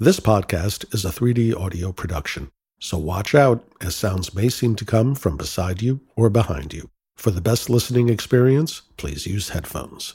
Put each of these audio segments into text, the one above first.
This podcast is a 3D audio production, so watch out as sounds may seem to come from beside you or behind you. For the best listening experience, please use headphones.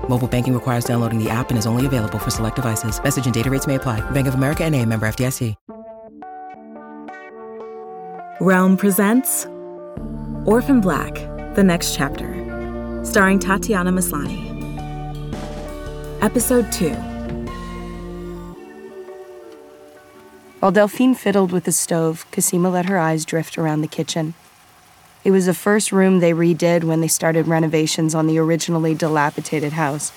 Mobile banking requires downloading the app and is only available for select devices. Message and data rates may apply. Bank of America and a member FDIC. Realm presents Orphan Black, The Next Chapter, starring Tatiana Maslany. Episode 2 While Delphine fiddled with the stove, Cosima let her eyes drift around the kitchen. It was the first room they redid when they started renovations on the originally dilapidated house,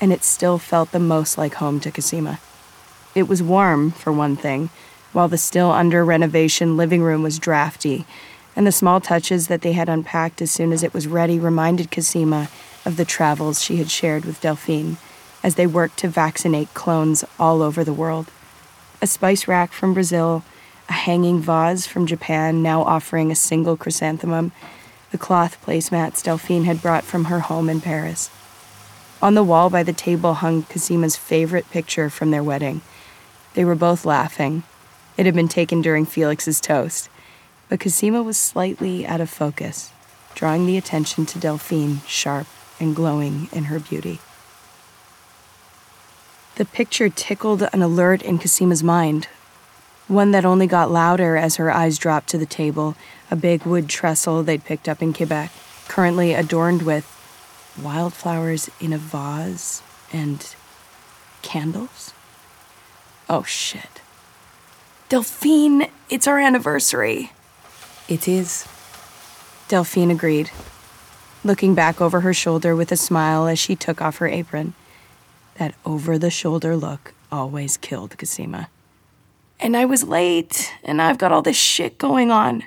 and it still felt the most like home to Cosima. It was warm, for one thing, while the still under renovation living room was drafty, and the small touches that they had unpacked as soon as it was ready reminded Cosima of the travels she had shared with Delphine as they worked to vaccinate clones all over the world a spice rack from Brazil, a hanging vase from Japan now offering a single chrysanthemum, the cloth placemats Delphine had brought from her home in Paris. On the wall by the table hung Cosima's favorite picture from their wedding. They were both laughing. It had been taken during Felix's toast, but Cosima was slightly out of focus, drawing the attention to Delphine, sharp and glowing in her beauty. The picture tickled an alert in Cosima's mind, one that only got louder as her eyes dropped to the table, a big wood trestle they'd picked up in Quebec, currently adorned with wildflowers in a vase and candles. Oh shit. Delphine, it's our anniversary. It is. Delphine agreed, looking back over her shoulder with a smile as she took off her apron. That over the shoulder look always killed Cosima. And I was late, and I've got all this shit going on.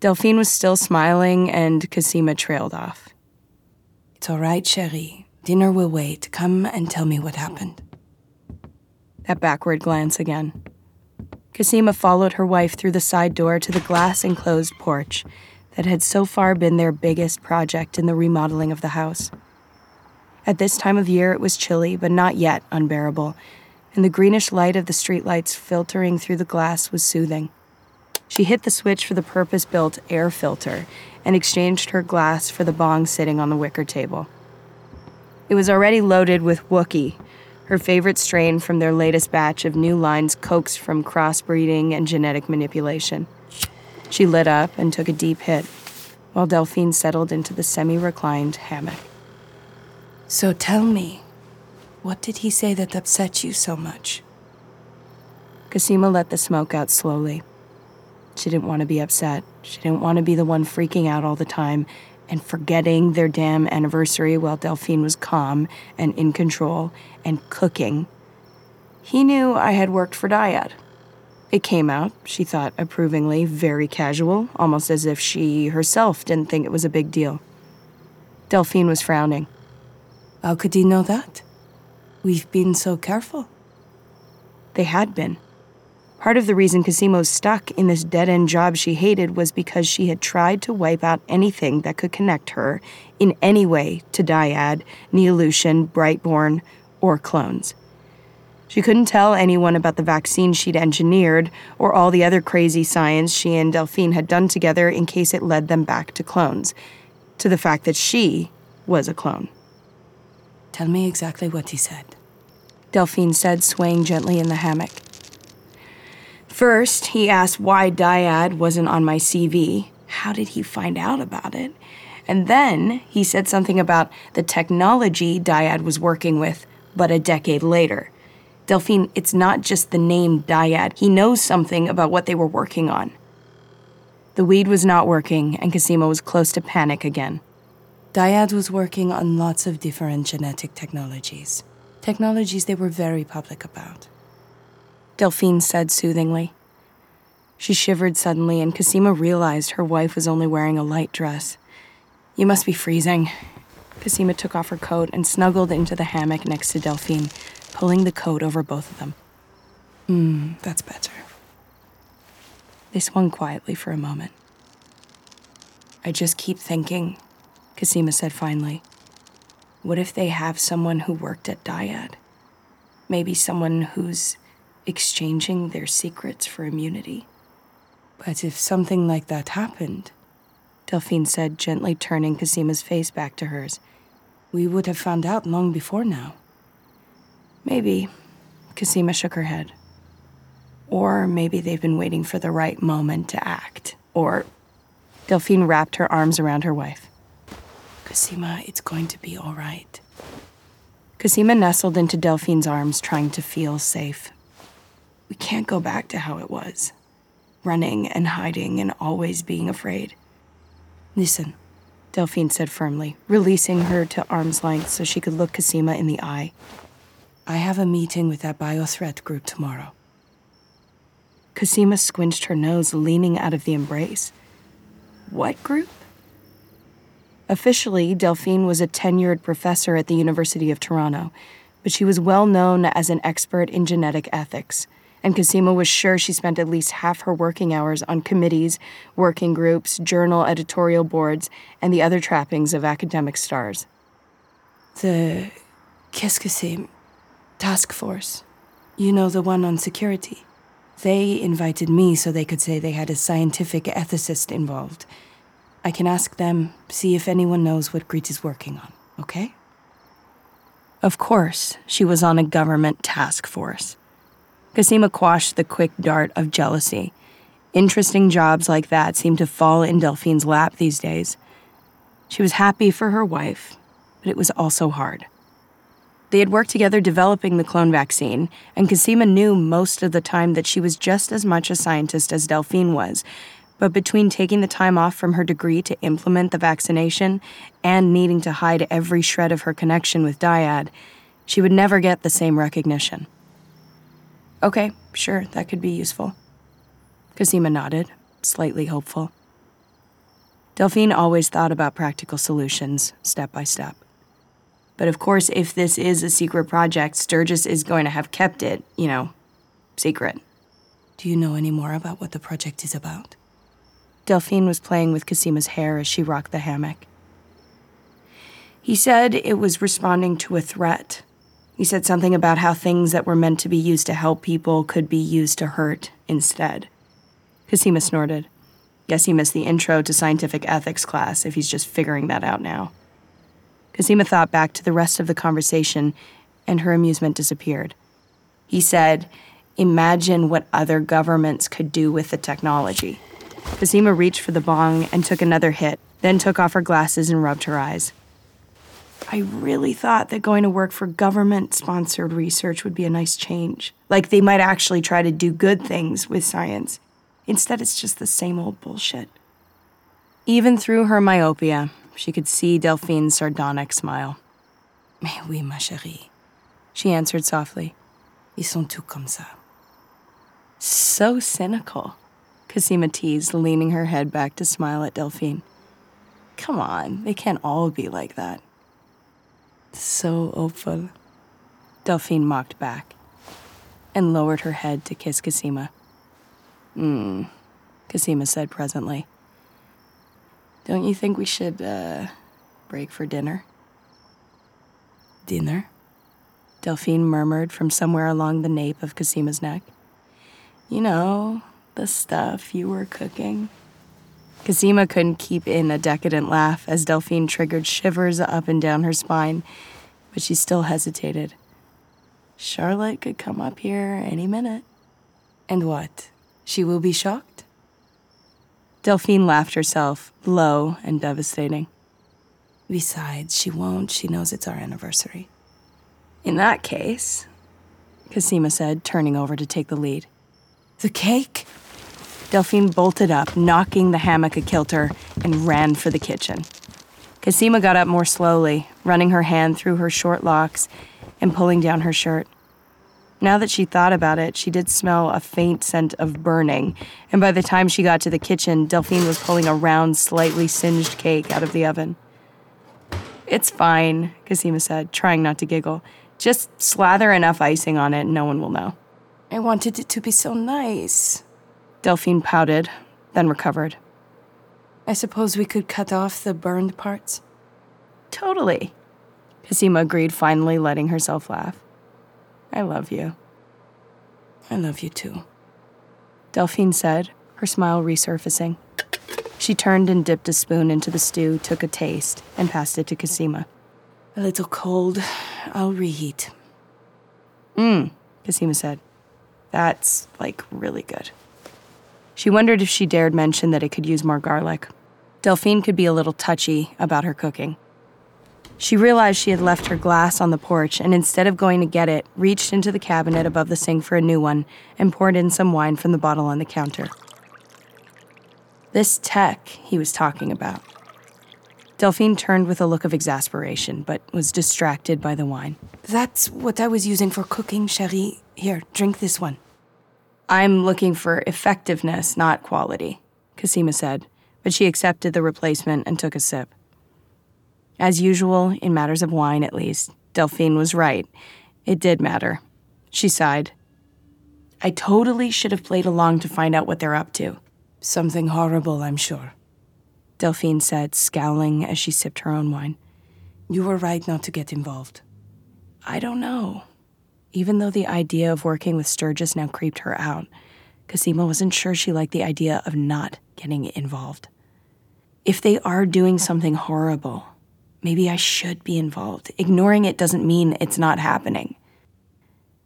Delphine was still smiling, and Cosima trailed off. It's all right, cherie. Dinner will wait. Come and tell me what happened. That backward glance again. Cosima followed her wife through the side door to the glass enclosed porch that had so far been their biggest project in the remodeling of the house. At this time of year, it was chilly, but not yet unbearable, and the greenish light of the streetlights filtering through the glass was soothing. She hit the switch for the purpose built air filter and exchanged her glass for the bong sitting on the wicker table. It was already loaded with Wookie, her favorite strain from their latest batch of new lines coaxed from crossbreeding and genetic manipulation. She lit up and took a deep hit, while Delphine settled into the semi reclined hammock. So tell me, what did he say that upset you so much? Cosima let the smoke out slowly. She didn't want to be upset. She didn't want to be the one freaking out all the time and forgetting their damn anniversary while Delphine was calm and in control and cooking. He knew I had worked for Dyad. It came out, she thought approvingly, very casual, almost as if she herself didn't think it was a big deal. Delphine was frowning. How could he know that? We've been so careful. They had been. Part of the reason Cosima's stuck in this dead end job she hated was because she had tried to wipe out anything that could connect her in any way to Dyad, Neolution, Brightborn, or clones. She couldn't tell anyone about the vaccine she'd engineered or all the other crazy science she and Delphine had done together in case it led them back to clones, to the fact that she was a clone. Tell me exactly what he said. Delphine said, swaying gently in the hammock. First, he asked why Dyad wasn't on my CV. How did he find out about it? And then he said something about the technology Dyad was working with, but a decade later. Delphine, it's not just the name Dyad. He knows something about what they were working on. The weed was not working, and Cosima was close to panic again. Dyad was working on lots of different genetic technologies. Technologies they were very public about. Delphine said soothingly. She shivered suddenly, and Cosima realized her wife was only wearing a light dress. You must be freezing. Cosima took off her coat and snuggled into the hammock next to Delphine, pulling the coat over both of them. Hmm, that's better. They swung quietly for a moment. I just keep thinking, Cosima said finally. What if they have someone who worked at Dyad? Maybe someone who's exchanging their secrets for immunity. But if something like that happened, Delphine said, gently turning Cosima's face back to hers, we would have found out long before now. Maybe. Cosima shook her head. Or maybe they've been waiting for the right moment to act. Or. Delphine wrapped her arms around her wife. Cosima, it's going to be all right. Cosima nestled into Delphine's arms, trying to feel safe. We can't go back to how it was running and hiding and always being afraid. Listen, Delphine said firmly, releasing her to arm's length so she could look Cosima in the eye. I have a meeting with that biothreat group tomorrow. Cosima squinched her nose, leaning out of the embrace. What group? Officially, Delphine was a tenured professor at the University of Toronto, but she was well known as an expert in genetic ethics and Cosima was sure she spent at least half her working hours on committees, working groups, journal editorial boards, and the other trappings of academic stars. The Qu'est-ce que c'est? Task Force. You know, the one on security. They invited me so they could say they had a scientific ethicist involved. I can ask them, see if anyone knows what Grit is working on, okay? Of course, she was on a government task force. Cosima quashed the quick dart of jealousy. Interesting jobs like that seemed to fall in Delphine's lap these days. She was happy for her wife, but it was also hard. They had worked together developing the clone vaccine, and Cosima knew most of the time that she was just as much a scientist as Delphine was. But between taking the time off from her degree to implement the vaccination and needing to hide every shred of her connection with Dyad, she would never get the same recognition. Okay, sure, that could be useful. Cosima nodded, slightly hopeful. Delphine always thought about practical solutions, step by step. But of course, if this is a secret project, Sturgis is going to have kept it, you know, secret. Do you know any more about what the project is about? Delphine was playing with Cosima's hair as she rocked the hammock. He said it was responding to a threat he said something about how things that were meant to be used to help people could be used to hurt instead. Cosima snorted. Guess he missed the intro to scientific ethics class if he's just figuring that out now. Cosima thought back to the rest of the conversation, and her amusement disappeared. He said, Imagine what other governments could do with the technology. Cosima reached for the bong and took another hit, then took off her glasses and rubbed her eyes. I really thought that going to work for government sponsored research would be a nice change. Like they might actually try to do good things with science. Instead, it's just the same old bullshit. Even through her myopia, she could see Delphine's sardonic smile. Mais oui, ma chérie, she answered softly. Ils sont tous comme ça. So cynical, Cosima teased, leaning her head back to smile at Delphine. Come on, they can't all be like that. So hopeful. Delphine mocked back and lowered her head to kiss Cosima. Hmm, Cosima said presently. Don't you think we should, uh, break for dinner? Dinner? Delphine murmured from somewhere along the nape of Cosima's neck. You know, the stuff you were cooking. Cosima couldn't keep in a decadent laugh as Delphine triggered shivers up and down her spine, but she still hesitated. Charlotte could come up here any minute. And what? She will be shocked? Delphine laughed herself, low and devastating. Besides, she won't. She knows it's our anniversary. In that case, Cosima said, turning over to take the lead. The cake? Delphine bolted up, knocking the hammock a kilter, and ran for the kitchen. Cosima got up more slowly, running her hand through her short locks and pulling down her shirt. Now that she thought about it, she did smell a faint scent of burning, and by the time she got to the kitchen, Delphine was pulling a round, slightly singed cake out of the oven. It's fine, Cosima said, trying not to giggle. Just slather enough icing on it, and no one will know. I wanted it to be so nice. Delphine pouted, then recovered. I suppose we could cut off the burned parts? Totally. Cosima agreed, finally letting herself laugh. I love you. I love you too. Delphine said, her smile resurfacing. She turned and dipped a spoon into the stew, took a taste, and passed it to Cosima. A little cold. I'll reheat. Mmm, Cosima said. That's, like, really good. She wondered if she dared mention that it could use more garlic. Delphine could be a little touchy about her cooking. She realized she had left her glass on the porch and instead of going to get it, reached into the cabinet above the sink for a new one and poured in some wine from the bottle on the counter. This tech he was talking about. Delphine turned with a look of exasperation, but was distracted by the wine. That's what I was using for cooking, Cherie. Here, drink this one. I'm looking for effectiveness, not quality, Cosima said, but she accepted the replacement and took a sip. As usual, in matters of wine at least, Delphine was right. It did matter. She sighed. I totally should have played along to find out what they're up to. Something horrible, I'm sure. Delphine said, scowling as she sipped her own wine. You were right not to get involved. I don't know. Even though the idea of working with Sturgis now creeped her out, Cosima wasn't sure she liked the idea of not getting involved. If they are doing something horrible, maybe I should be involved. Ignoring it doesn't mean it's not happening.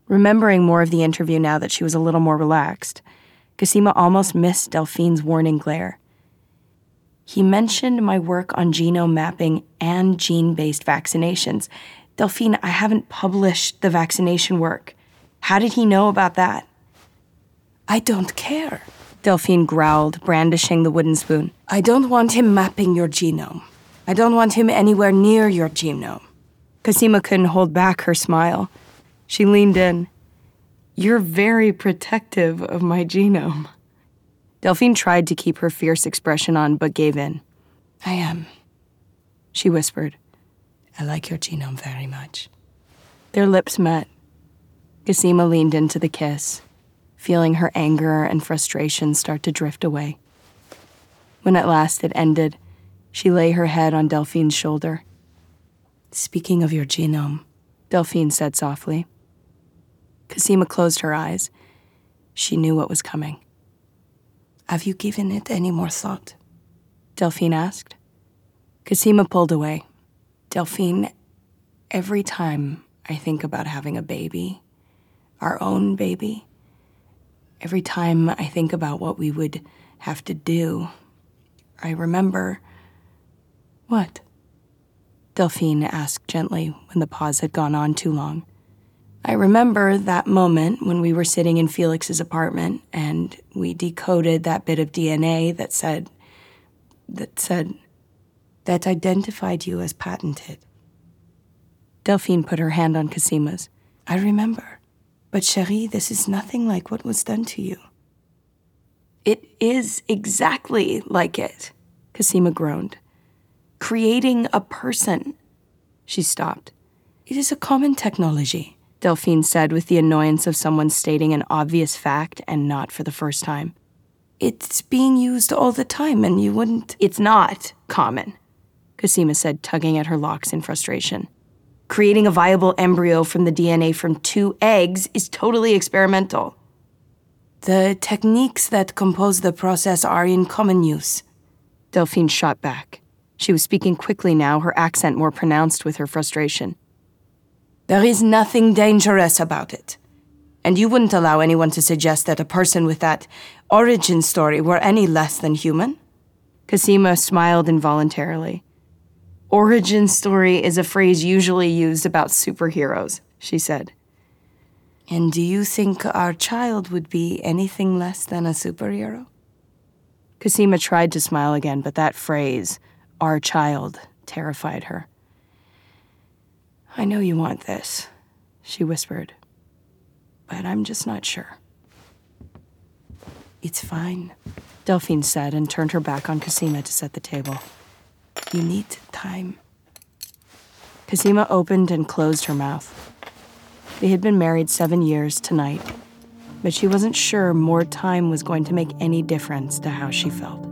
Remembering more of the interview now that she was a little more relaxed, Cosima almost missed Delphine's warning glare. He mentioned my work on genome mapping and gene based vaccinations. Delphine, I haven't published the vaccination work. How did he know about that? I don't care, Delphine growled, brandishing the wooden spoon. I don't want him mapping your genome. I don't want him anywhere near your genome. Cosima couldn't hold back her smile. She leaned in. You're very protective of my genome. Delphine tried to keep her fierce expression on, but gave in. I am, she whispered. I like your genome very much. Their lips met. Cosima leaned into the kiss, feeling her anger and frustration start to drift away. When at last it ended, she lay her head on Delphine's shoulder. Speaking of your genome, Delphine said softly. Cosima closed her eyes. She knew what was coming. Have you given it any more thought? Delphine asked. Cosima pulled away. Delphine, every time I think about having a baby, our own baby, every time I think about what we would have to do, I remember. What? Delphine asked gently when the pause had gone on too long. I remember that moment when we were sitting in Felix's apartment and we decoded that bit of DNA that said, that said, that identified you as patented. Delphine put her hand on Cosima's. I remember. But Cherie, this is nothing like what was done to you. It is exactly like it, Cosima groaned. Creating a person. She stopped. It is a common technology. Delphine said with the annoyance of someone stating an obvious fact and not for the first time. It's being used all the time, and you wouldn't. It's not common, Cosima said, tugging at her locks in frustration. Creating a viable embryo from the DNA from two eggs is totally experimental. The techniques that compose the process are in common use. Delphine shot back. She was speaking quickly now, her accent more pronounced with her frustration. There is nothing dangerous about it. And you wouldn't allow anyone to suggest that a person with that origin story were any less than human? Cosima smiled involuntarily. Origin story is a phrase usually used about superheroes, she said. And do you think our child would be anything less than a superhero? Cosima tried to smile again, but that phrase, our child, terrified her. I know you want this, she whispered, but I'm just not sure. It's fine, Delphine said and turned her back on Cosima to set the table. You need time. Cosima opened and closed her mouth. They had been married seven years tonight, but she wasn't sure more time was going to make any difference to how she felt.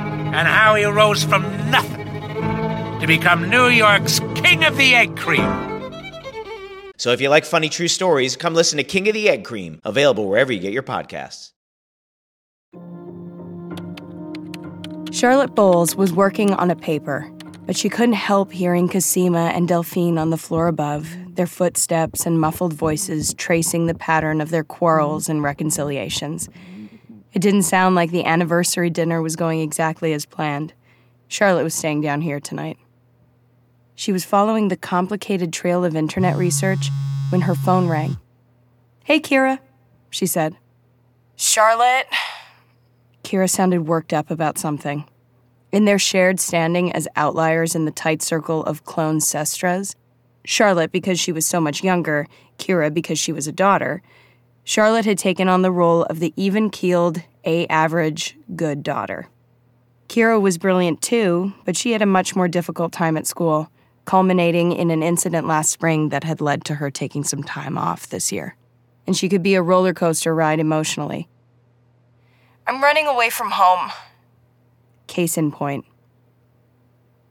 and how he rose from nothing to become New York's King of the Egg Cream. So if you like funny true stories, come listen to King of the Egg Cream, available wherever you get your podcasts. Charlotte Bowles was working on a paper but she couldn't help hearing Cosima and Delphine on the floor above, their footsteps and muffled voices tracing the pattern of their quarrels and reconciliations. It didn't sound like the anniversary dinner was going exactly as planned. Charlotte was staying down here tonight. She was following the complicated trail of internet research when her phone rang. Hey, Kira, she said. Charlotte? Kira sounded worked up about something. In their shared standing as outliers in the tight circle of clone sestras, Charlotte because she was so much younger, Kira because she was a daughter, Charlotte had taken on the role of the even keeled, A average, good daughter. Kira was brilliant too, but she had a much more difficult time at school, culminating in an incident last spring that had led to her taking some time off this year. And she could be a roller coaster ride emotionally. I'm running away from home, Case in point.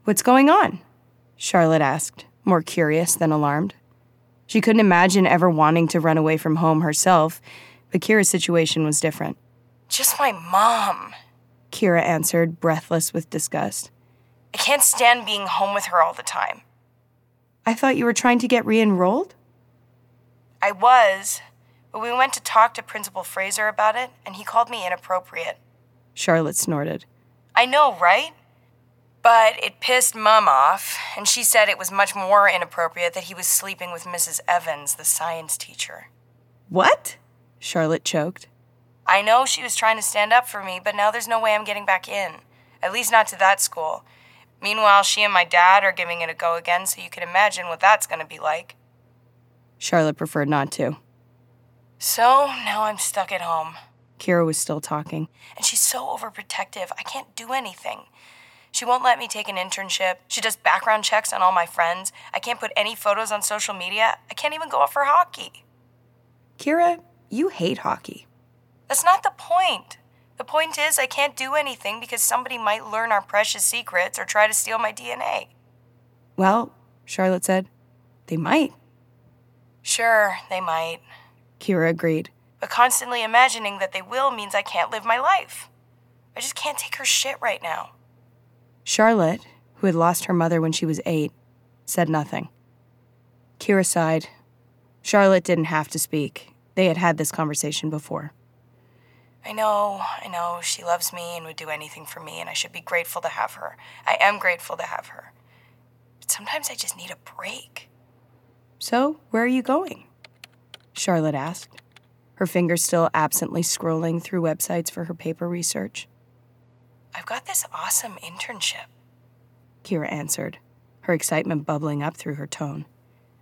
What's going on? Charlotte asked, more curious than alarmed. She couldn't imagine ever wanting to run away from home herself, but Kira's situation was different. Just my mom, Kira answered, breathless with disgust. I can't stand being home with her all the time. I thought you were trying to get re enrolled? I was, but we went to talk to Principal Fraser about it, and he called me inappropriate. Charlotte snorted. I know, right? But it pissed Mum off, and she said it was much more inappropriate that he was sleeping with Mrs. Evans, the science teacher. What? Charlotte choked. I know she was trying to stand up for me, but now there's no way I'm getting back in. At least not to that school. Meanwhile, she and my dad are giving it a go again, so you can imagine what that's gonna be like. Charlotte preferred not to. So now I'm stuck at home. Kira was still talking. And she's so overprotective, I can't do anything. She won't let me take an internship. She does background checks on all my friends. I can't put any photos on social media. I can't even go out for hockey. Kira, you hate hockey. That's not the point. The point is, I can't do anything because somebody might learn our precious secrets or try to steal my DNA. Well, Charlotte said, they might. Sure, they might. Kira agreed. But constantly imagining that they will means I can't live my life. I just can't take her shit right now. Charlotte, who had lost her mother when she was eight, said nothing. Kira sighed. Charlotte didn't have to speak. They had had this conversation before. I know, I know, she loves me and would do anything for me, and I should be grateful to have her. I am grateful to have her. But sometimes I just need a break. So, where are you going? Charlotte asked, her fingers still absently scrolling through websites for her paper research. I've got this awesome internship, Kira answered, her excitement bubbling up through her tone.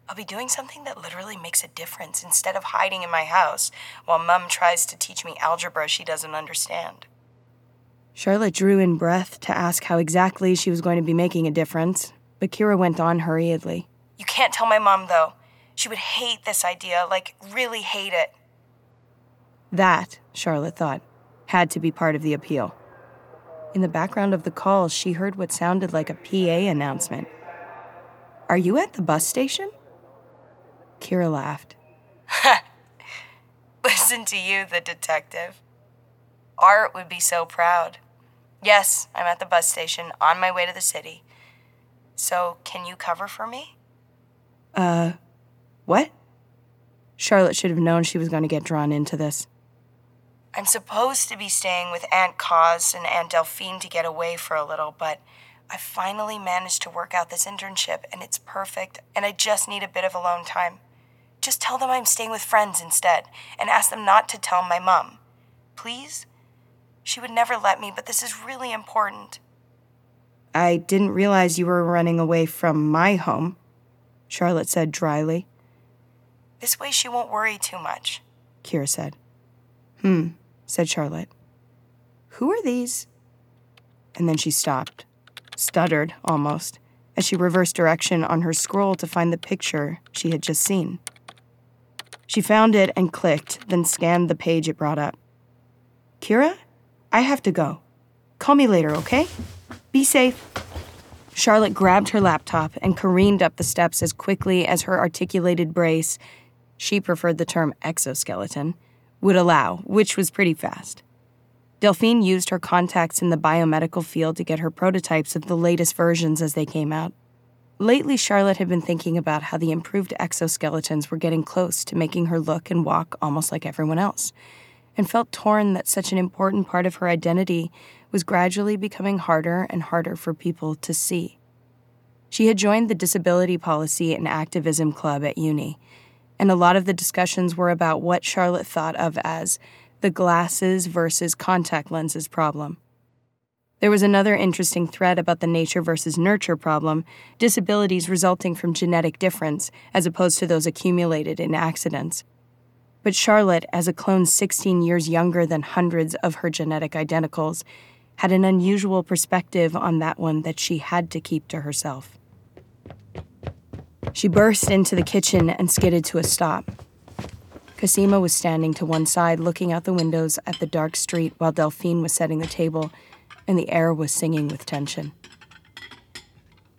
I'll be doing something that literally makes a difference instead of hiding in my house while Mum tries to teach me algebra she doesn't understand. Charlotte drew in breath to ask how exactly she was going to be making a difference, but Kira went on hurriedly. You can't tell my mom, though. She would hate this idea, like, really hate it. That, Charlotte thought, had to be part of the appeal. In the background of the call, she heard what sounded like a PA announcement. Are you at the bus station? Kira laughed. Listen to you, the detective. Art would be so proud. Yes, I'm at the bus station on my way to the city. So, can you cover for me? Uh, what? Charlotte should have known she was going to get drawn into this. I'm supposed to be staying with Aunt Cos and Aunt Delphine to get away for a little, but I finally managed to work out this internship and it's perfect, and I just need a bit of alone time. Just tell them I'm staying with friends instead, and ask them not to tell my mom. Please? She would never let me, but this is really important. I didn't realize you were running away from my home, Charlotte said dryly. This way she won't worry too much, Kira said. Hmm, said Charlotte. Who are these? And then she stopped, stuttered almost, as she reversed direction on her scroll to find the picture she had just seen. She found it and clicked, then scanned the page it brought up. Kira, I have to go. Call me later, okay? Be safe. Charlotte grabbed her laptop and careened up the steps as quickly as her articulated brace, she preferred the term exoskeleton, would allow, which was pretty fast. Delphine used her contacts in the biomedical field to get her prototypes of the latest versions as they came out. Lately, Charlotte had been thinking about how the improved exoskeletons were getting close to making her look and walk almost like everyone else, and felt torn that such an important part of her identity was gradually becoming harder and harder for people to see. She had joined the Disability Policy and Activism Club at uni, and a lot of the discussions were about what Charlotte thought of as the glasses versus contact lenses problem. There was another interesting thread about the nature versus nurture problem disabilities resulting from genetic difference, as opposed to those accumulated in accidents. But Charlotte, as a clone 16 years younger than hundreds of her genetic identicals, had an unusual perspective on that one that she had to keep to herself. She burst into the kitchen and skidded to a stop. Cosima was standing to one side, looking out the windows at the dark street while Delphine was setting the table and the air was singing with tension.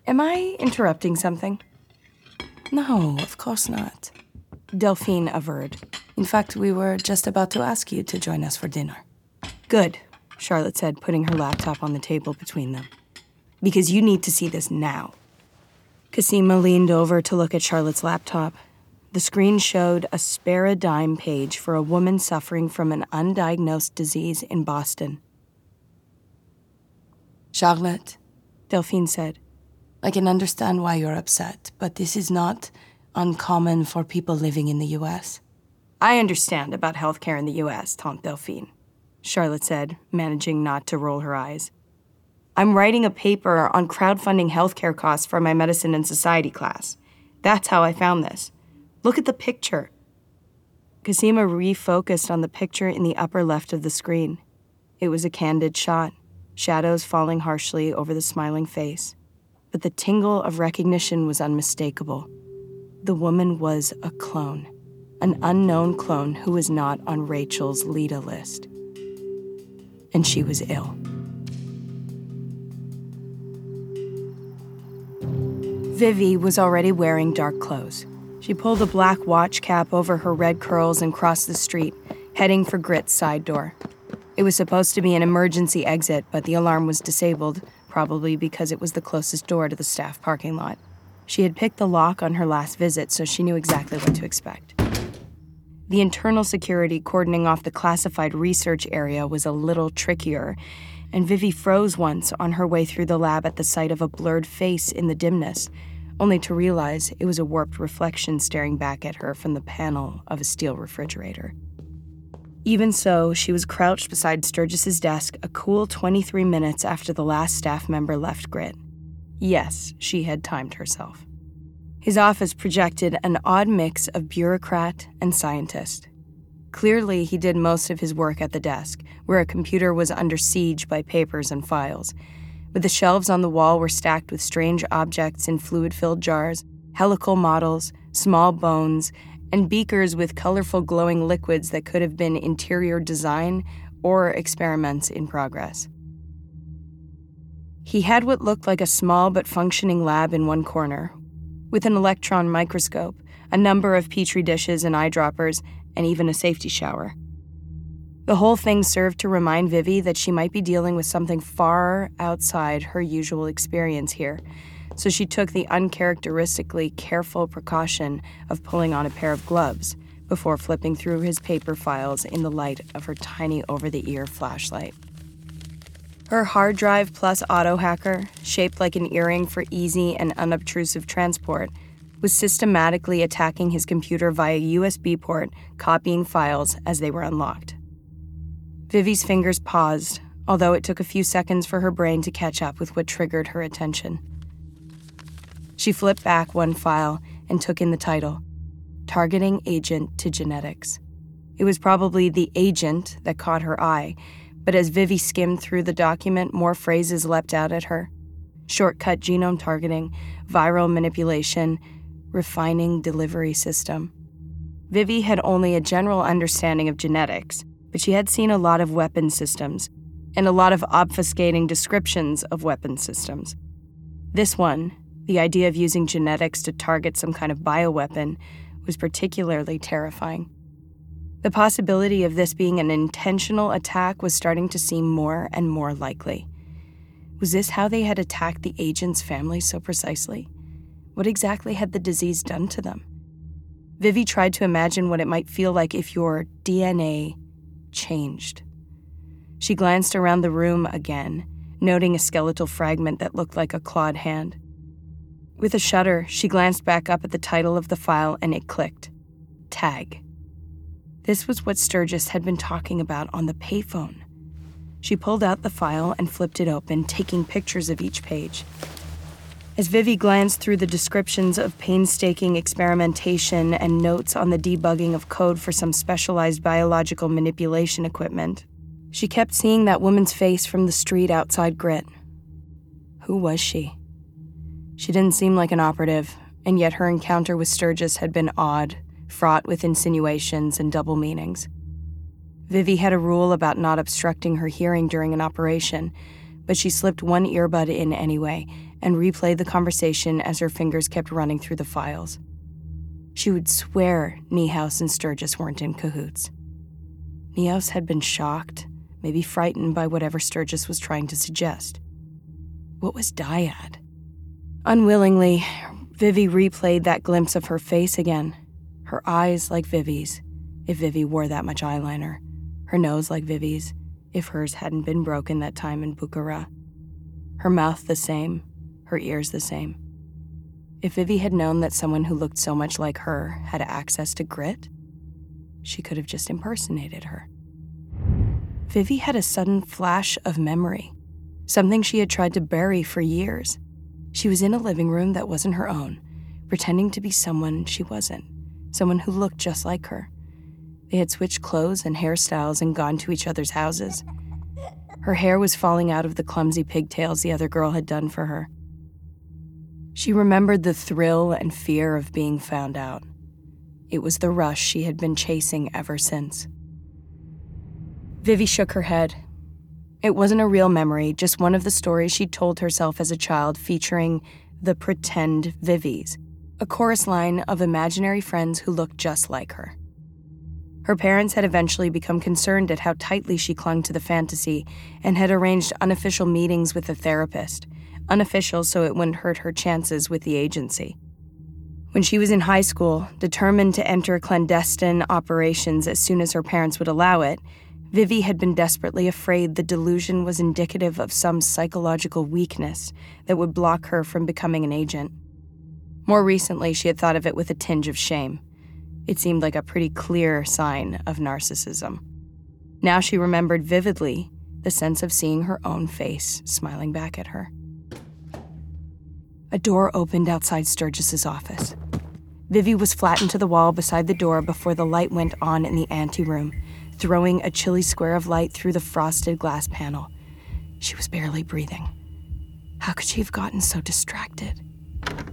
Am I interrupting something? No, of course not. Delphine averred. In fact, we were just about to ask you to join us for dinner. Good, Charlotte said, putting her laptop on the table between them. Because you need to see this now. Cosima leaned over to look at Charlotte's laptop. The screen showed a spare a dime page for a woman suffering from an undiagnosed disease in Boston. Charlotte, Delphine said, I can understand why you're upset, but this is not uncommon for people living in the US. I understand about healthcare in the U.S., Tante Delphine, Charlotte said, managing not to roll her eyes. I'm writing a paper on crowdfunding healthcare costs for my medicine and society class. That's how I found this. Look at the picture. Cosima refocused on the picture in the upper left of the screen. It was a candid shot, shadows falling harshly over the smiling face. But the tingle of recognition was unmistakable. The woman was a clone, an unknown clone who was not on Rachel's Leda list. And she was ill. Vivi was already wearing dark clothes. She pulled a black watch cap over her red curls and crossed the street, heading for Grit's side door. It was supposed to be an emergency exit, but the alarm was disabled, probably because it was the closest door to the staff parking lot. She had picked the lock on her last visit, so she knew exactly what to expect. The internal security cordoning off the classified research area was a little trickier, and Vivi froze once on her way through the lab at the sight of a blurred face in the dimness, only to realize it was a warped reflection staring back at her from the panel of a steel refrigerator. Even so, she was crouched beside Sturgis's desk a cool 23 minutes after the last staff member left Grit. Yes, she had timed herself. His office projected an odd mix of bureaucrat and scientist. Clearly, he did most of his work at the desk, where a computer was under siege by papers and files, but the shelves on the wall were stacked with strange objects in fluid filled jars, helical models, small bones, and beakers with colorful glowing liquids that could have been interior design or experiments in progress. He had what looked like a small but functioning lab in one corner, with an electron microscope, a number of petri dishes and eyedroppers, and even a safety shower. The whole thing served to remind Vivi that she might be dealing with something far outside her usual experience here, so she took the uncharacteristically careful precaution of pulling on a pair of gloves before flipping through his paper files in the light of her tiny over the ear flashlight. Her hard drive plus auto hacker, shaped like an earring for easy and unobtrusive transport, was systematically attacking his computer via USB port, copying files as they were unlocked. Vivi's fingers paused, although it took a few seconds for her brain to catch up with what triggered her attention. She flipped back one file and took in the title Targeting Agent to Genetics. It was probably the agent that caught her eye, but as Vivi skimmed through the document, more phrases leapt out at her shortcut genome targeting, viral manipulation, refining delivery system. Vivi had only a general understanding of genetics, but she had seen a lot of weapon systems and a lot of obfuscating descriptions of weapon systems. This one, the idea of using genetics to target some kind of bioweapon was particularly terrifying. The possibility of this being an intentional attack was starting to seem more and more likely. Was this how they had attacked the agent's family so precisely? What exactly had the disease done to them? Vivi tried to imagine what it might feel like if your DNA changed. She glanced around the room again, noting a skeletal fragment that looked like a clawed hand. With a shudder, she glanced back up at the title of the file and it clicked Tag. This was what Sturgis had been talking about on the payphone. She pulled out the file and flipped it open, taking pictures of each page. As Vivi glanced through the descriptions of painstaking experimentation and notes on the debugging of code for some specialized biological manipulation equipment, she kept seeing that woman's face from the street outside Grit. Who was she? She didn't seem like an operative, and yet her encounter with Sturgis had been odd, fraught with insinuations and double meanings. Vivi had a rule about not obstructing her hearing during an operation, but she slipped one earbud in anyway and replayed the conversation as her fingers kept running through the files. She would swear Niehaus and Sturgis weren't in cahoots. Niehaus had been shocked, maybe frightened by whatever Sturgis was trying to suggest. What was Dyad? Unwillingly, Vivi replayed that glimpse of her face again. Her eyes like Vivi's, if Vivi wore that much eyeliner. Her nose like Vivi's, if hers hadn't been broken that time in Bukhara. Her mouth the same, her ears the same. If Vivi had known that someone who looked so much like her had access to grit, she could have just impersonated her. Vivi had a sudden flash of memory, something she had tried to bury for years. She was in a living room that wasn't her own, pretending to be someone she wasn't, someone who looked just like her. They had switched clothes and hairstyles and gone to each other's houses. Her hair was falling out of the clumsy pigtails the other girl had done for her. She remembered the thrill and fear of being found out. It was the rush she had been chasing ever since. Vivi shook her head. It wasn't a real memory, just one of the stories she'd told herself as a child featuring the pretend Vivies, a chorus line of imaginary friends who looked just like her. Her parents had eventually become concerned at how tightly she clung to the fantasy and had arranged unofficial meetings with a therapist, unofficial so it wouldn't hurt her chances with the agency. When she was in high school, determined to enter clandestine operations as soon as her parents would allow it, Vivi had been desperately afraid the delusion was indicative of some psychological weakness that would block her from becoming an agent. More recently, she had thought of it with a tinge of shame. It seemed like a pretty clear sign of narcissism. Now she remembered vividly the sense of seeing her own face smiling back at her. A door opened outside Sturgis's office. Vivi was flattened to the wall beside the door before the light went on in the anteroom, throwing a chilly square of light through the frosted glass panel. She was barely breathing. How could she have gotten so distracted?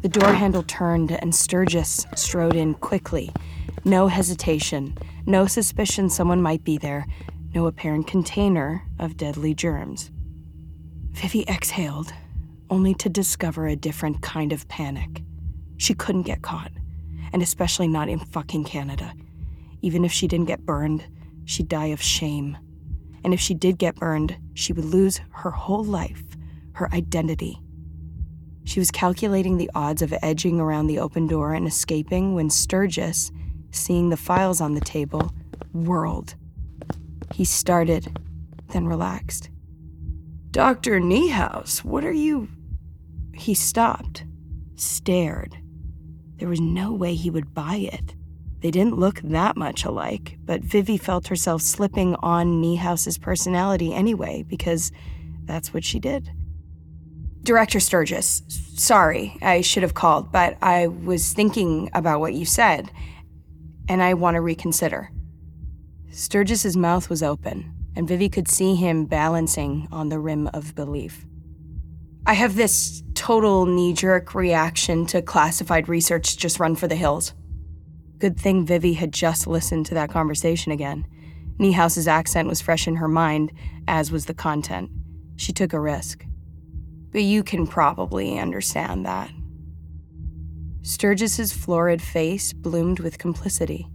The door handle turned and Sturgis strode in quickly. No hesitation, no suspicion someone might be there, no apparent container of deadly germs. Vivi exhaled, only to discover a different kind of panic. She couldn't get caught, and especially not in fucking Canada. Even if she didn't get burned, she'd die of shame. And if she did get burned, she would lose her whole life, her identity. She was calculating the odds of edging around the open door and escaping when Sturgis, seeing the files on the table, whirled. He started, then relaxed. Dr. Niehaus, what are you. He stopped, stared. There was no way he would buy it. They didn't look that much alike, but Vivi felt herself slipping on Niehaus's personality anyway, because that's what she did. Director Sturgis, sorry, I should have called, but I was thinking about what you said, and I want to reconsider. Sturgis's mouth was open, and Vivi could see him balancing on the rim of belief. I have this total knee jerk reaction to classified research just run for the hills. Good thing Vivi had just listened to that conversation again. Niehaus's accent was fresh in her mind, as was the content. She took a risk. But you can probably understand that. Sturgis's florid face bloomed with complicity.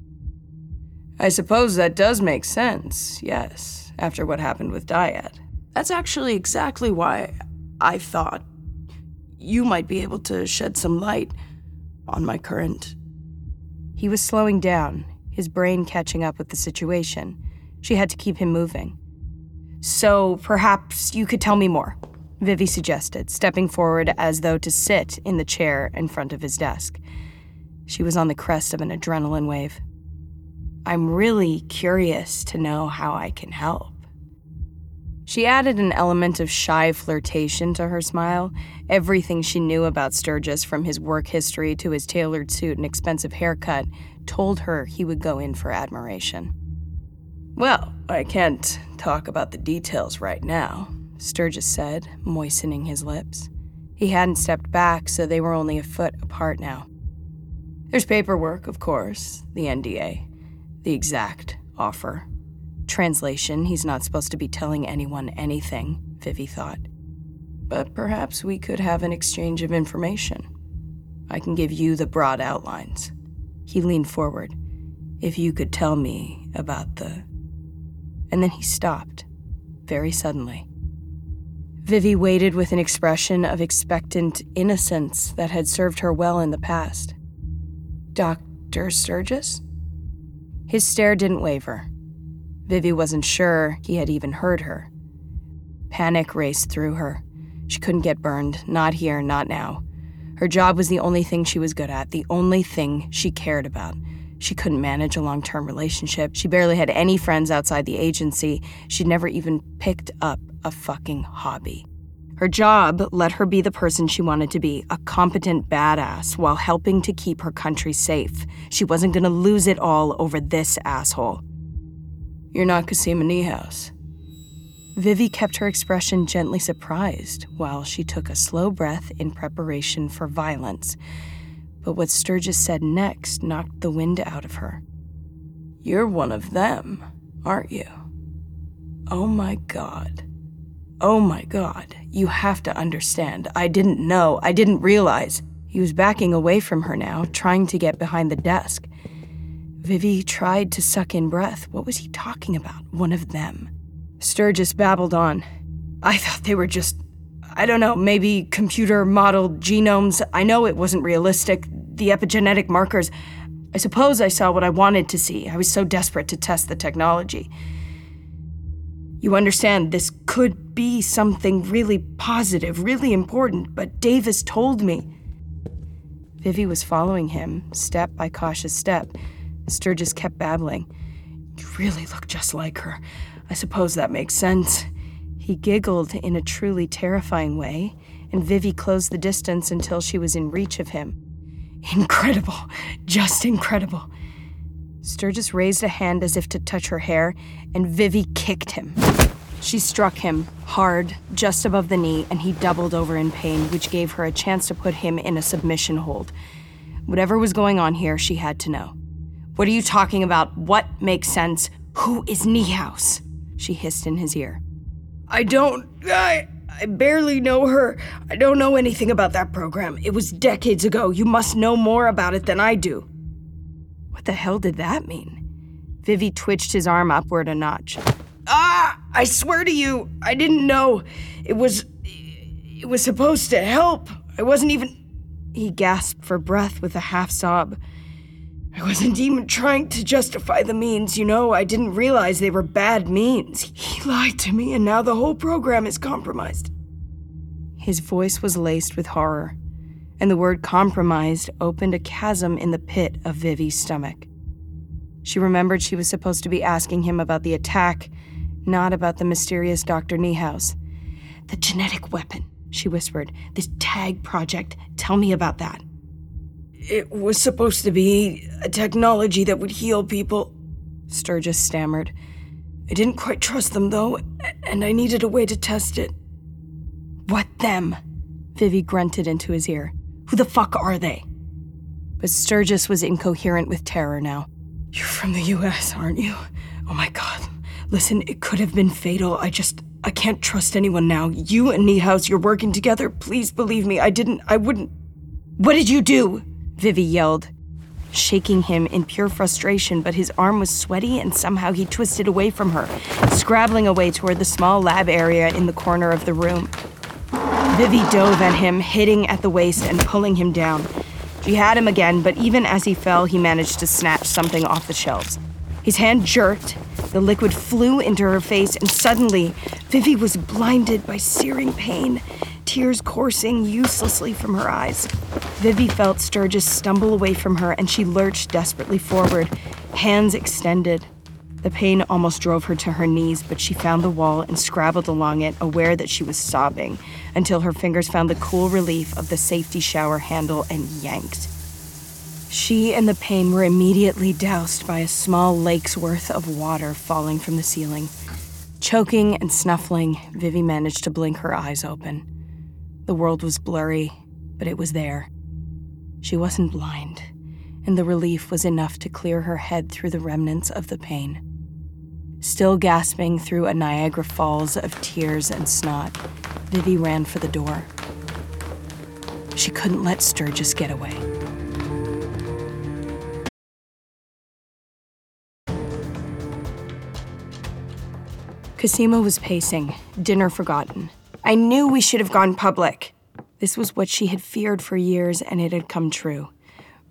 I suppose that does make sense, yes, after what happened with Dyad. That's actually exactly why I thought you might be able to shed some light on my current. He was slowing down, his brain catching up with the situation. She had to keep him moving. So perhaps you could tell me more, Vivi suggested, stepping forward as though to sit in the chair in front of his desk. She was on the crest of an adrenaline wave. I'm really curious to know how I can help. She added an element of shy flirtation to her smile. Everything she knew about Sturgis, from his work history to his tailored suit and expensive haircut, told her he would go in for admiration. Well, I can't talk about the details right now, Sturgis said, moistening his lips. He hadn't stepped back, so they were only a foot apart now. There's paperwork, of course, the NDA, the exact offer. Translation, he's not supposed to be telling anyone anything, Vivi thought. But perhaps we could have an exchange of information. I can give you the broad outlines. He leaned forward. If you could tell me about the. And then he stopped, very suddenly. Vivi waited with an expression of expectant innocence that had served her well in the past. Dr. Sturgis? His stare didn't waver. Vivi wasn't sure he had even heard her. Panic raced through her. She couldn't get burned, not here, not now. Her job was the only thing she was good at, the only thing she cared about. She couldn't manage a long term relationship. She barely had any friends outside the agency. She'd never even picked up a fucking hobby. Her job let her be the person she wanted to be a competent badass while helping to keep her country safe. She wasn't going to lose it all over this asshole. You're not Cosima Niehaus. Vivi kept her expression gently surprised while she took a slow breath in preparation for violence. But what Sturgis said next knocked the wind out of her. You're one of them, aren't you? Oh my god. Oh my god. You have to understand. I didn't know. I didn't realize. He was backing away from her now, trying to get behind the desk. Vivi tried to suck in breath. What was he talking about? One of them. Sturgis babbled on. I thought they were just, I don't know, maybe computer modeled genomes. I know it wasn't realistic. The epigenetic markers. I suppose I saw what I wanted to see. I was so desperate to test the technology. You understand, this could be something really positive, really important, but Davis told me. Vivi was following him, step by cautious step. Sturgis kept babbling. You really look just like her. I suppose that makes sense. He giggled in a truly terrifying way, and Vivi closed the distance until she was in reach of him. Incredible. Just incredible. Sturgis raised a hand as if to touch her hair, and Vivi kicked him. She struck him hard, just above the knee, and he doubled over in pain, which gave her a chance to put him in a submission hold. Whatever was going on here, she had to know. What are you talking about? What makes sense? Who is Niehaus? she hissed in his ear. I don't. I. I barely know her. I don't know anything about that program. It was decades ago. You must know more about it than I do. What the hell did that mean? Vivi twitched his arm upward a notch. Ah! I swear to you, I didn't know. It was. It was supposed to help. I wasn't even. He gasped for breath with a half sob. I wasn't even trying to justify the means, you know. I didn't realize they were bad means. He lied to me, and now the whole program is compromised. His voice was laced with horror, and the word compromised opened a chasm in the pit of Vivi's stomach. She remembered she was supposed to be asking him about the attack, not about the mysterious Dr. Niehaus. The genetic weapon, she whispered. This tag project. Tell me about that. It was supposed to be a technology that would heal people, Sturgis stammered. I didn't quite trust them, though, and I needed a way to test it. What them? Vivi grunted into his ear. Who the fuck are they? But Sturgis was incoherent with terror now. You're from the US, aren't you? Oh my god. Listen, it could have been fatal. I just. I can't trust anyone now. You and Niehaus, you're working together. Please believe me. I didn't. I wouldn't. What did you do? Vivi yelled, shaking him in pure frustration, but his arm was sweaty and somehow he twisted away from her, scrabbling away toward the small lab area in the corner of the room. Vivi dove at him, hitting at the waist and pulling him down. She had him again, but even as he fell, he managed to snatch something off the shelves. His hand jerked, the liquid flew into her face, and suddenly, Vivi was blinded by searing pain tears coursing uselessly from her eyes. Vivi felt Sturgis stumble away from her and she lurched desperately forward, hands extended. The pain almost drove her to her knees, but she found the wall and scrabbled along it, aware that she was sobbing, until her fingers found the cool relief of the safety shower handle and yanked. She and the pain were immediately doused by a small lake's worth of water falling from the ceiling. Choking and snuffling, Vivi managed to blink her eyes open. The world was blurry, but it was there. She wasn't blind, and the relief was enough to clear her head through the remnants of the pain. Still gasping through a Niagara Falls of tears and snot, Vivi ran for the door. She couldn't let Sturgis get away. Cosima was pacing, dinner forgotten. I knew we should have gone public. This was what she had feared for years, and it had come true.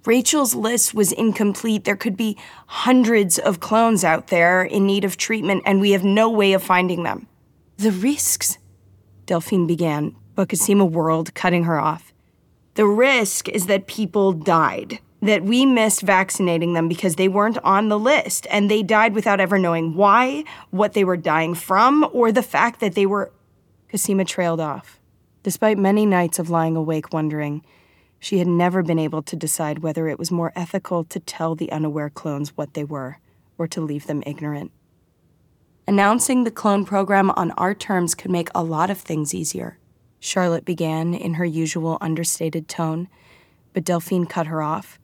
Rachel's list was incomplete. There could be hundreds of clones out there in need of treatment, and we have no way of finding them. The risks, Delphine began, but Cosima whirled, cutting her off. The risk is that people died. that we missed vaccinating them because they weren't on the list and they died without ever knowing why, what they were dying from, or the fact that they were. Cosima trailed off. Despite many nights of lying awake wondering, she had never been able to decide whether it was more ethical to tell the unaware clones what they were or to leave them ignorant. Announcing the clone program on our terms could make a lot of things easier. Charlotte began in her usual understated tone, but Delphine cut her off.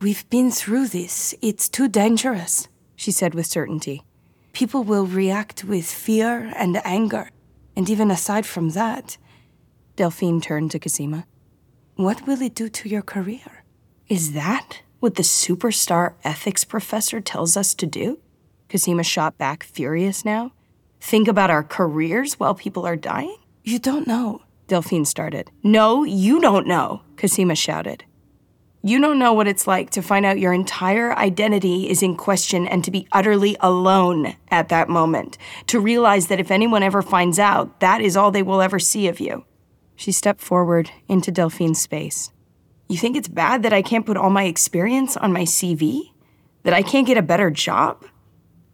We've been through this. It's too dangerous, she said with certainty. People will react with fear and anger. And even aside from that, Delphine turned to Cosima. What will it do to your career? Is that what the superstar ethics professor tells us to do? Cosima shot back, furious now. Think about our careers while people are dying? You don't know, Delphine started. No, you don't know, Cosima shouted. You don't know what it's like to find out your entire identity is in question and to be utterly alone at that moment. To realize that if anyone ever finds out, that is all they will ever see of you. She stepped forward into Delphine's space. You think it's bad that I can't put all my experience on my CV? That I can't get a better job?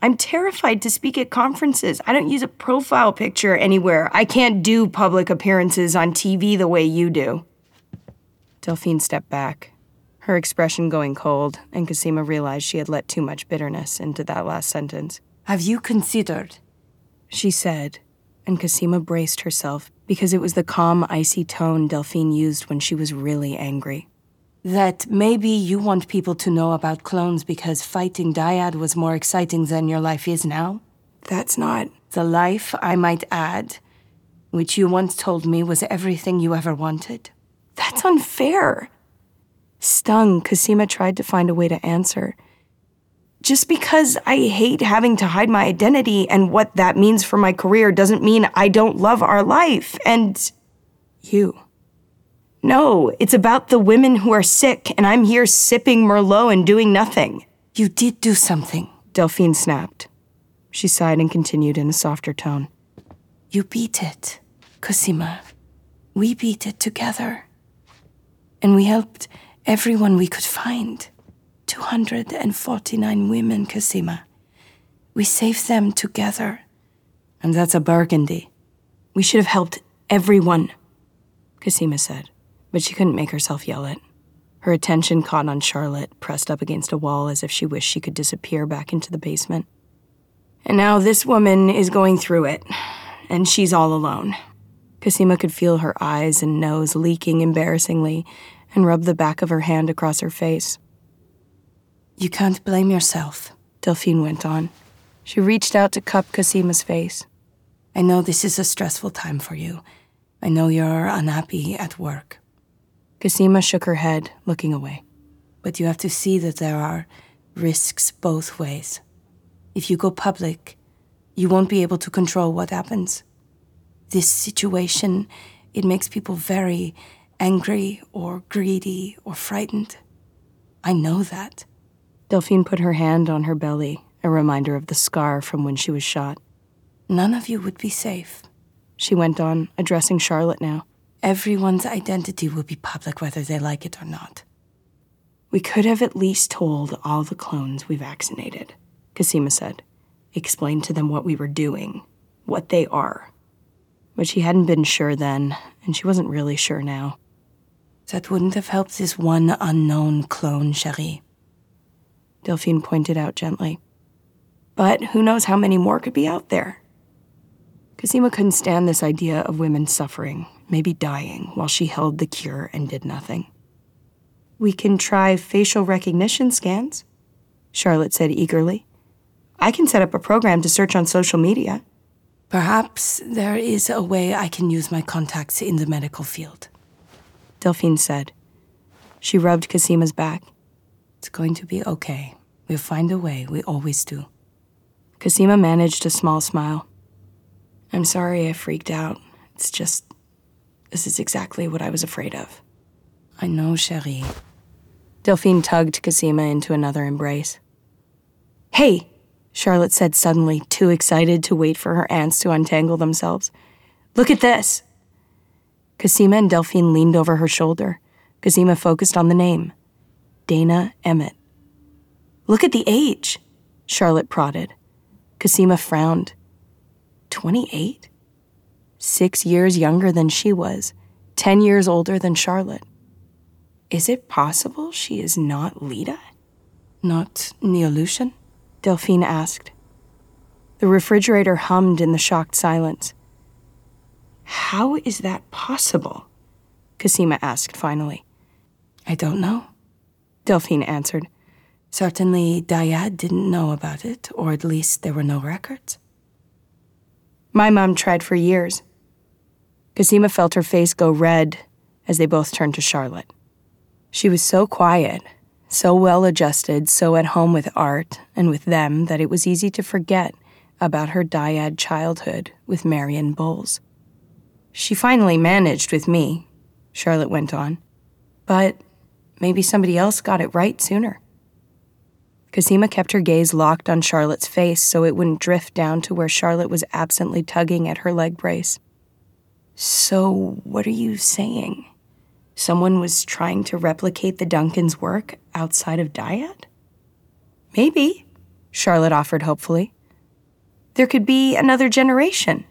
I'm terrified to speak at conferences. I don't use a profile picture anywhere. I can't do public appearances on TV the way you do. Delphine stepped back, her expression going cold, and Cosima realized she had let too much bitterness into that last sentence. Have you considered? She said, and Cosima braced herself because it was the calm, icy tone Delphine used when she was really angry. That maybe you want people to know about clones because fighting Dyad was more exciting than your life is now? That's not. The life, I might add, which you once told me was everything you ever wanted. That's unfair. Stung, Cosima tried to find a way to answer. Just because I hate having to hide my identity and what that means for my career doesn't mean I don't love our life and you. No, it's about the women who are sick, and I'm here sipping Merlot and doing nothing. You did do something, Delphine snapped. She sighed and continued in a softer tone. You beat it, Cosima. We beat it together. And we helped everyone we could find. 249 women, Cosima. We saved them together. And that's a burgundy. We should have helped everyone, Cosima said, but she couldn't make herself yell it. Her attention caught on Charlotte, pressed up against a wall as if she wished she could disappear back into the basement. And now this woman is going through it, and she's all alone. Cosima could feel her eyes and nose leaking embarrassingly and rubbed the back of her hand across her face. You can't blame yourself, Delphine went on. She reached out to cup Cosima's face. I know this is a stressful time for you. I know you're unhappy at work. Cosima shook her head, looking away. But you have to see that there are risks both ways. If you go public, you won't be able to control what happens. This situation, it makes people very angry or greedy or frightened. I know that. Delphine put her hand on her belly, a reminder of the scar from when she was shot. None of you would be safe. She went on, addressing Charlotte now. Everyone's identity will be public whether they like it or not. We could have at least told all the clones we vaccinated, Cosima said. Explained to them what we were doing, what they are. But she hadn't been sure then, and she wasn't really sure now. That wouldn't have helped this one unknown clone, Cherie. Delphine pointed out gently. But who knows how many more could be out there? Cosima couldn't stand this idea of women suffering, maybe dying, while she held the cure and did nothing. We can try facial recognition scans, Charlotte said eagerly. I can set up a program to search on social media. Perhaps there is a way I can use my contacts in the medical field. Delphine said. She rubbed Cosima's back. It's going to be okay. We'll find a way. We always do. Cosima managed a small smile. I'm sorry I freaked out. It's just. This is exactly what I was afraid of. I know, Cherie. Delphine tugged Cosima into another embrace. Hey, Charlotte said suddenly, too excited to wait for her aunts to untangle themselves. Look at this. Cosima and Delphine leaned over her shoulder. Cosima focused on the name Dana Emmett. Look at the age, Charlotte prodded. Cosima frowned. 28? Six years younger than she was, 10 years older than Charlotte. Is it possible she is not Leda? Not Neolution? Delphine asked. The refrigerator hummed in the shocked silence. How is that possible? Cosima asked finally. I don't know, Delphine answered. Certainly, Dyad didn't know about it, or at least there were no records. My mom tried for years. Cosima felt her face go red as they both turned to Charlotte. She was so quiet, so well adjusted, so at home with art and with them that it was easy to forget about her dyad childhood with Marion Bowles. She finally managed with me, Charlotte went on, but maybe somebody else got it right sooner. Cosima kept her gaze locked on Charlotte's face so it wouldn't drift down to where Charlotte was absently tugging at her leg brace. So, what are you saying? Someone was trying to replicate the Duncans' work outside of Dyad? Maybe, Charlotte offered hopefully. There could be another generation.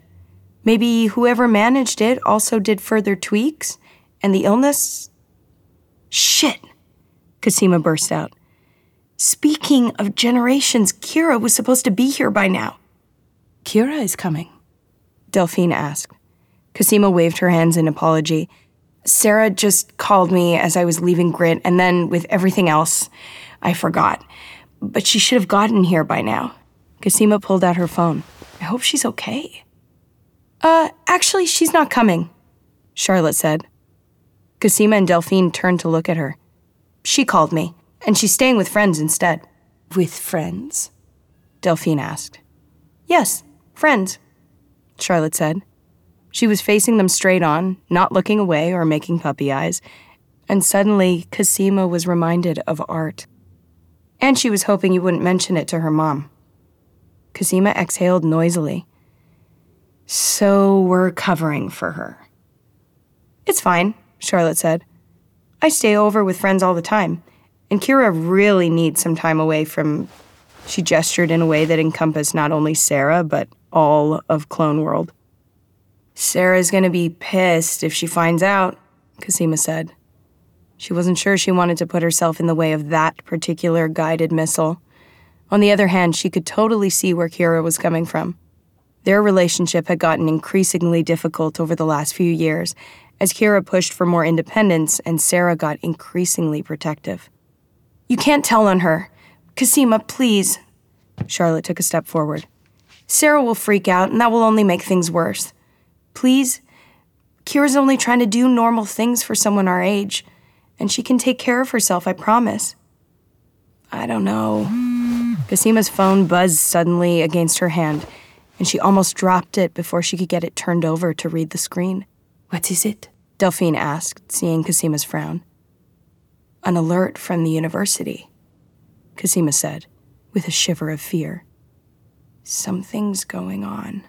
Maybe whoever managed it also did further tweaks, and the illness. Shit! Cosima burst out. Speaking of generations, Kira was supposed to be here by now. Kira is coming, Delphine asked. Cosima waved her hands in apology. Sarah just called me as I was leaving Grit, and then with everything else, I forgot. But she should have gotten here by now. Cosima pulled out her phone. I hope she's okay. Uh, actually, she's not coming, Charlotte said. Cosima and Delphine turned to look at her. She called me and she's staying with friends instead. With friends? Delphine asked. Yes, friends, Charlotte said. She was facing them straight on, not looking away or making puppy eyes, and suddenly Cosima was reminded of art. And she was hoping you wouldn't mention it to her mom. Cosima exhaled noisily. So we're covering for her. It's fine, Charlotte said. I stay over with friends all the time. And Kira really needs some time away from. She gestured in a way that encompassed not only Sarah, but all of Clone World. Sarah's gonna be pissed if she finds out, Cosima said. She wasn't sure she wanted to put herself in the way of that particular guided missile. On the other hand, she could totally see where Kira was coming from. Their relationship had gotten increasingly difficult over the last few years as Kira pushed for more independence and Sarah got increasingly protective. You can't tell on her. Cosima, please. Charlotte took a step forward. Sarah will freak out, and that will only make things worse. Please? Kira's only trying to do normal things for someone our age, and she can take care of herself, I promise. I don't know. Cosima's phone buzzed suddenly against her hand, and she almost dropped it before she could get it turned over to read the screen. What is it? Delphine asked, seeing Cosima's frown. An alert from the university, Cosima said, with a shiver of fear. Something's going on.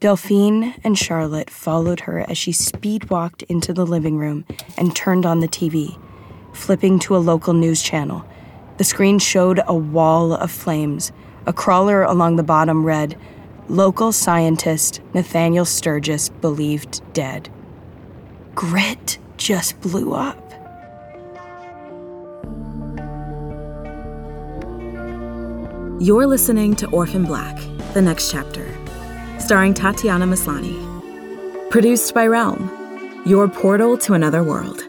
Delphine and Charlotte followed her as she speed walked into the living room and turned on the TV, flipping to a local news channel. The screen showed a wall of flames. A crawler along the bottom read, Local scientist Nathaniel Sturgis believed dead. Grit just blew up. You're listening to Orphan Black, the next chapter, starring Tatiana Maslany. Produced by Realm, your portal to another world.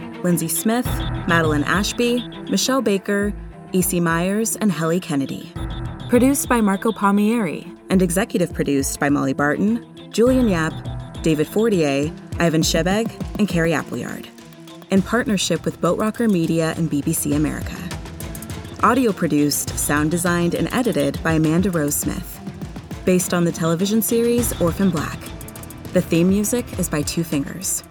Lindsay Smith, Madeline Ashby, Mishell Baker, E.C. Myers, and Heli Kennedy. Produced by Marco Palmieri and executive produced by Molly Barton, Julian Yap, David Fortier, Ivan Shebeg, and Carrie Appleyard. In partnership with Boat Rocker Media and BBC America. Audio produced, sound designed, and edited by Amanda Rose Smith. Based on the television series Orphan Black. The theme music is by Two Fingers.